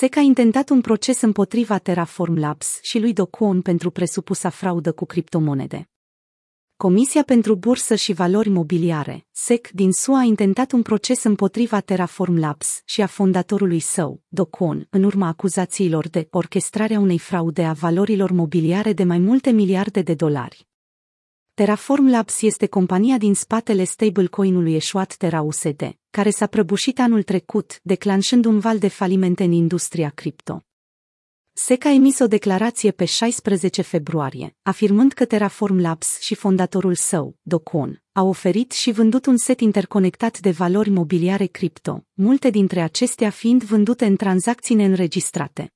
SEC a intentat un proces împotriva Terraform Labs și lui Do Kwon pentru presupusa fraudă cu criptomonede. Comisia pentru Bursă și Valori Mobiliare, SEC din SUA a intentat un proces împotriva Terraform Labs și a fondatorului său, Do Kwon, în urma acuzațiilor de orchestrarea unei fraude a valorilor mobiliare de mai multe miliarde de dolari. Terraform Labs este compania din spatele stablecoin-ului eșuat Terra USD, care s-a prăbușit anul trecut, declanșând un val de falimente în industria cripto. SEC a emis o declarație pe 16 februarie, afirmând că Terraform Labs și fondatorul său, Docon, au oferit și vândut un set interconectat de valori mobiliare cripto, multe dintre acestea fiind vândute în tranzacții neînregistrate.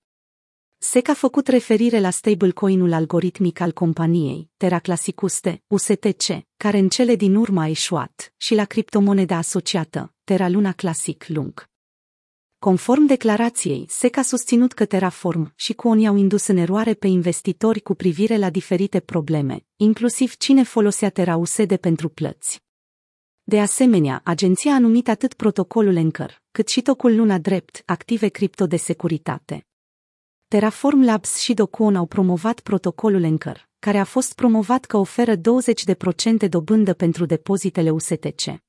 SEC a făcut referire la stablecoin-ul algoritmic al companiei, Terra Classicuste, USTC, care în cele din urmă a eșuat, și la criptomoneda asociată, Terra Luna Classic Lung. Conform declarației, SEC a susținut că Terraform și Cooni au indus în eroare pe investitori cu privire la diferite probleme, inclusiv cine folosea Terra USD pentru plăți. De asemenea, agenția a numit atât protocolul Anchor, cât și tocul Luna Drept, active cripto de securitate. Terraform Labs și Docon au promovat protocolul Anchor, care a fost promovat că oferă 20% dobândă pentru depozitele USTC.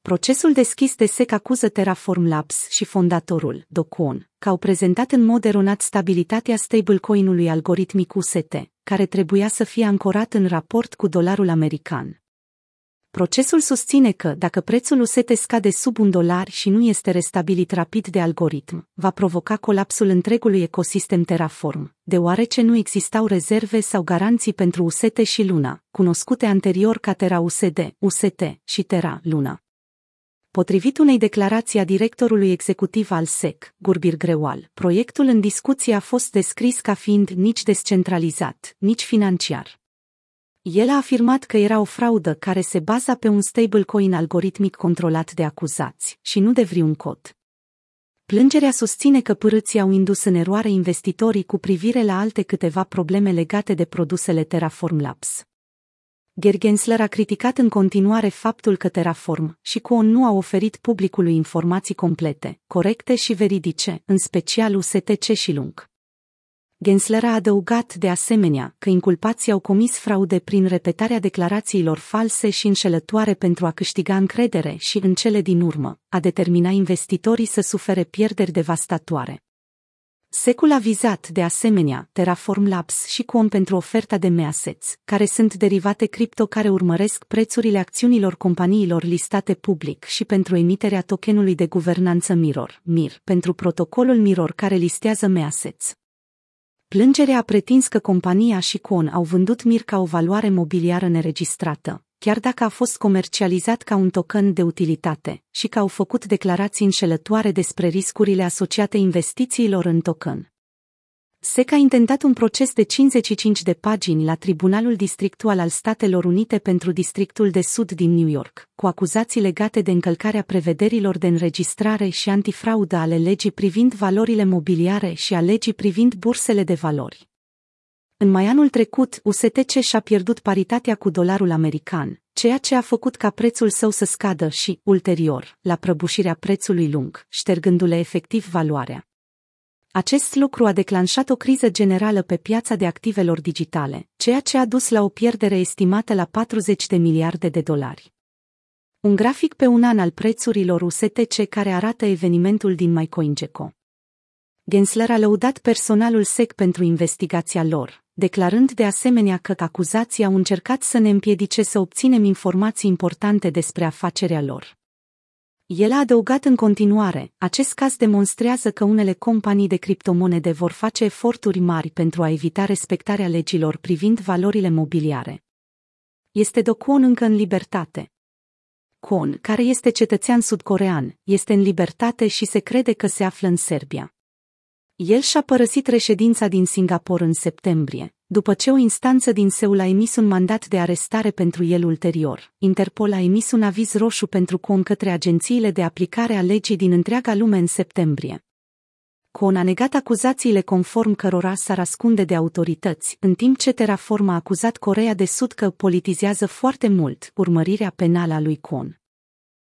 Procesul deschis de SEC acuză Terraform Labs și fondatorul, Docon, că au prezentat în mod eronat stabilitatea stablecoin-ului algoritmic UST, care trebuia să fie ancorat în raport cu dolarul american. Procesul susține că, dacă prețul UST scade sub un dolar și nu este restabilit rapid de algoritm, va provoca colapsul întregului ecosistem Terraform, deoarece nu existau rezerve sau garanții pentru UST și Luna, cunoscute anterior ca Terra USD, UST și Terra Luna. Potrivit unei declarații a directorului executiv al SEC, Gurbir Grewal, proiectul în discuție a fost descris ca fiind nici descentralizat, nici financiar. El a afirmat că era o fraudă care se baza pe un stablecoin algoritmic controlat de acuzați și nu de vreun cod. Plângerea susține că părâții au indus în eroare investitorii cu privire la alte câteva probleme legate de produsele Terraform Labs. Gergensler a criticat în continuare faptul că Terraform și Coon nu au oferit publicului informații complete, corecte și veridice, în special USTC și Lung. Gensler a adăugat de asemenea că inculpații au comis fraude prin repetarea declarațiilor false și înșelătoare pentru a câștiga încredere și, în cele din urmă, a determina investitorii să sufere pierderi devastatoare. Secul a vizat, de asemenea, Terraform Labs și Quom pentru oferta de measets, care sunt derivate cripto care urmăresc prețurile acțiunilor companiilor listate public și pentru emiterea tokenului de guvernanță Mirror, MIR, pentru protocolul Mirror care listează measets. Plângerea a pretins că compania și Con au vândut Mir ca o valoare mobiliară neregistrată, chiar dacă a fost comercializat ca un token de utilitate, și că au făcut declarații înșelătoare despre riscurile asociate investițiilor în token. SEC a intentat un proces de 55 de pagini la Tribunalul Districtual al Statelor Unite pentru Districtul de Sud din New York, cu acuzații legate de încălcarea prevederilor de înregistrare și antifraudă ale legii privind valorile mobiliare și a legii privind bursele de valori. În mai anul trecut, USTC și-a pierdut paritatea cu dolarul american, ceea ce a făcut ca prețul său să scadă și, ulterior, la prăbușirea prețului lung, ștergându-le efectiv valoarea. Acest lucru a declanșat o criză generală pe piața de activelor digitale, ceea ce a dus la o pierdere estimată la 40 de miliarde de dolari. Un grafic pe un an al prețurilor USTC care arată evenimentul din MyCoinGecko. Gensler a lăudat personalul SEC pentru investigația lor, declarând de asemenea că acuzații au încercat să ne împiedice să obținem informații importante despre afacerea lor. El a adăugat în continuare, acest caz demonstrează că unele companii de criptomonede vor face eforturi mari pentru a evita respectarea legilor privind valorile mobiliare. Este Do Kwon încă în libertate. Kwon, care este cetățean sudcorean, este în libertate și se crede că se află în Serbia. El și-a părăsit reședința din Singapore în septembrie, după ce o instanță din Seul a emis un mandat de arestare pentru el ulterior. Interpol a emis un aviz roșu pentru Con către agențiile de aplicare a legii din întreaga lume în septembrie. Con a negat acuzațiile conform cărora s-ar ascunde de autorități, în timp ce Terraform a acuzat Corea de Sud că politizează foarte mult urmărirea penală a lui Con.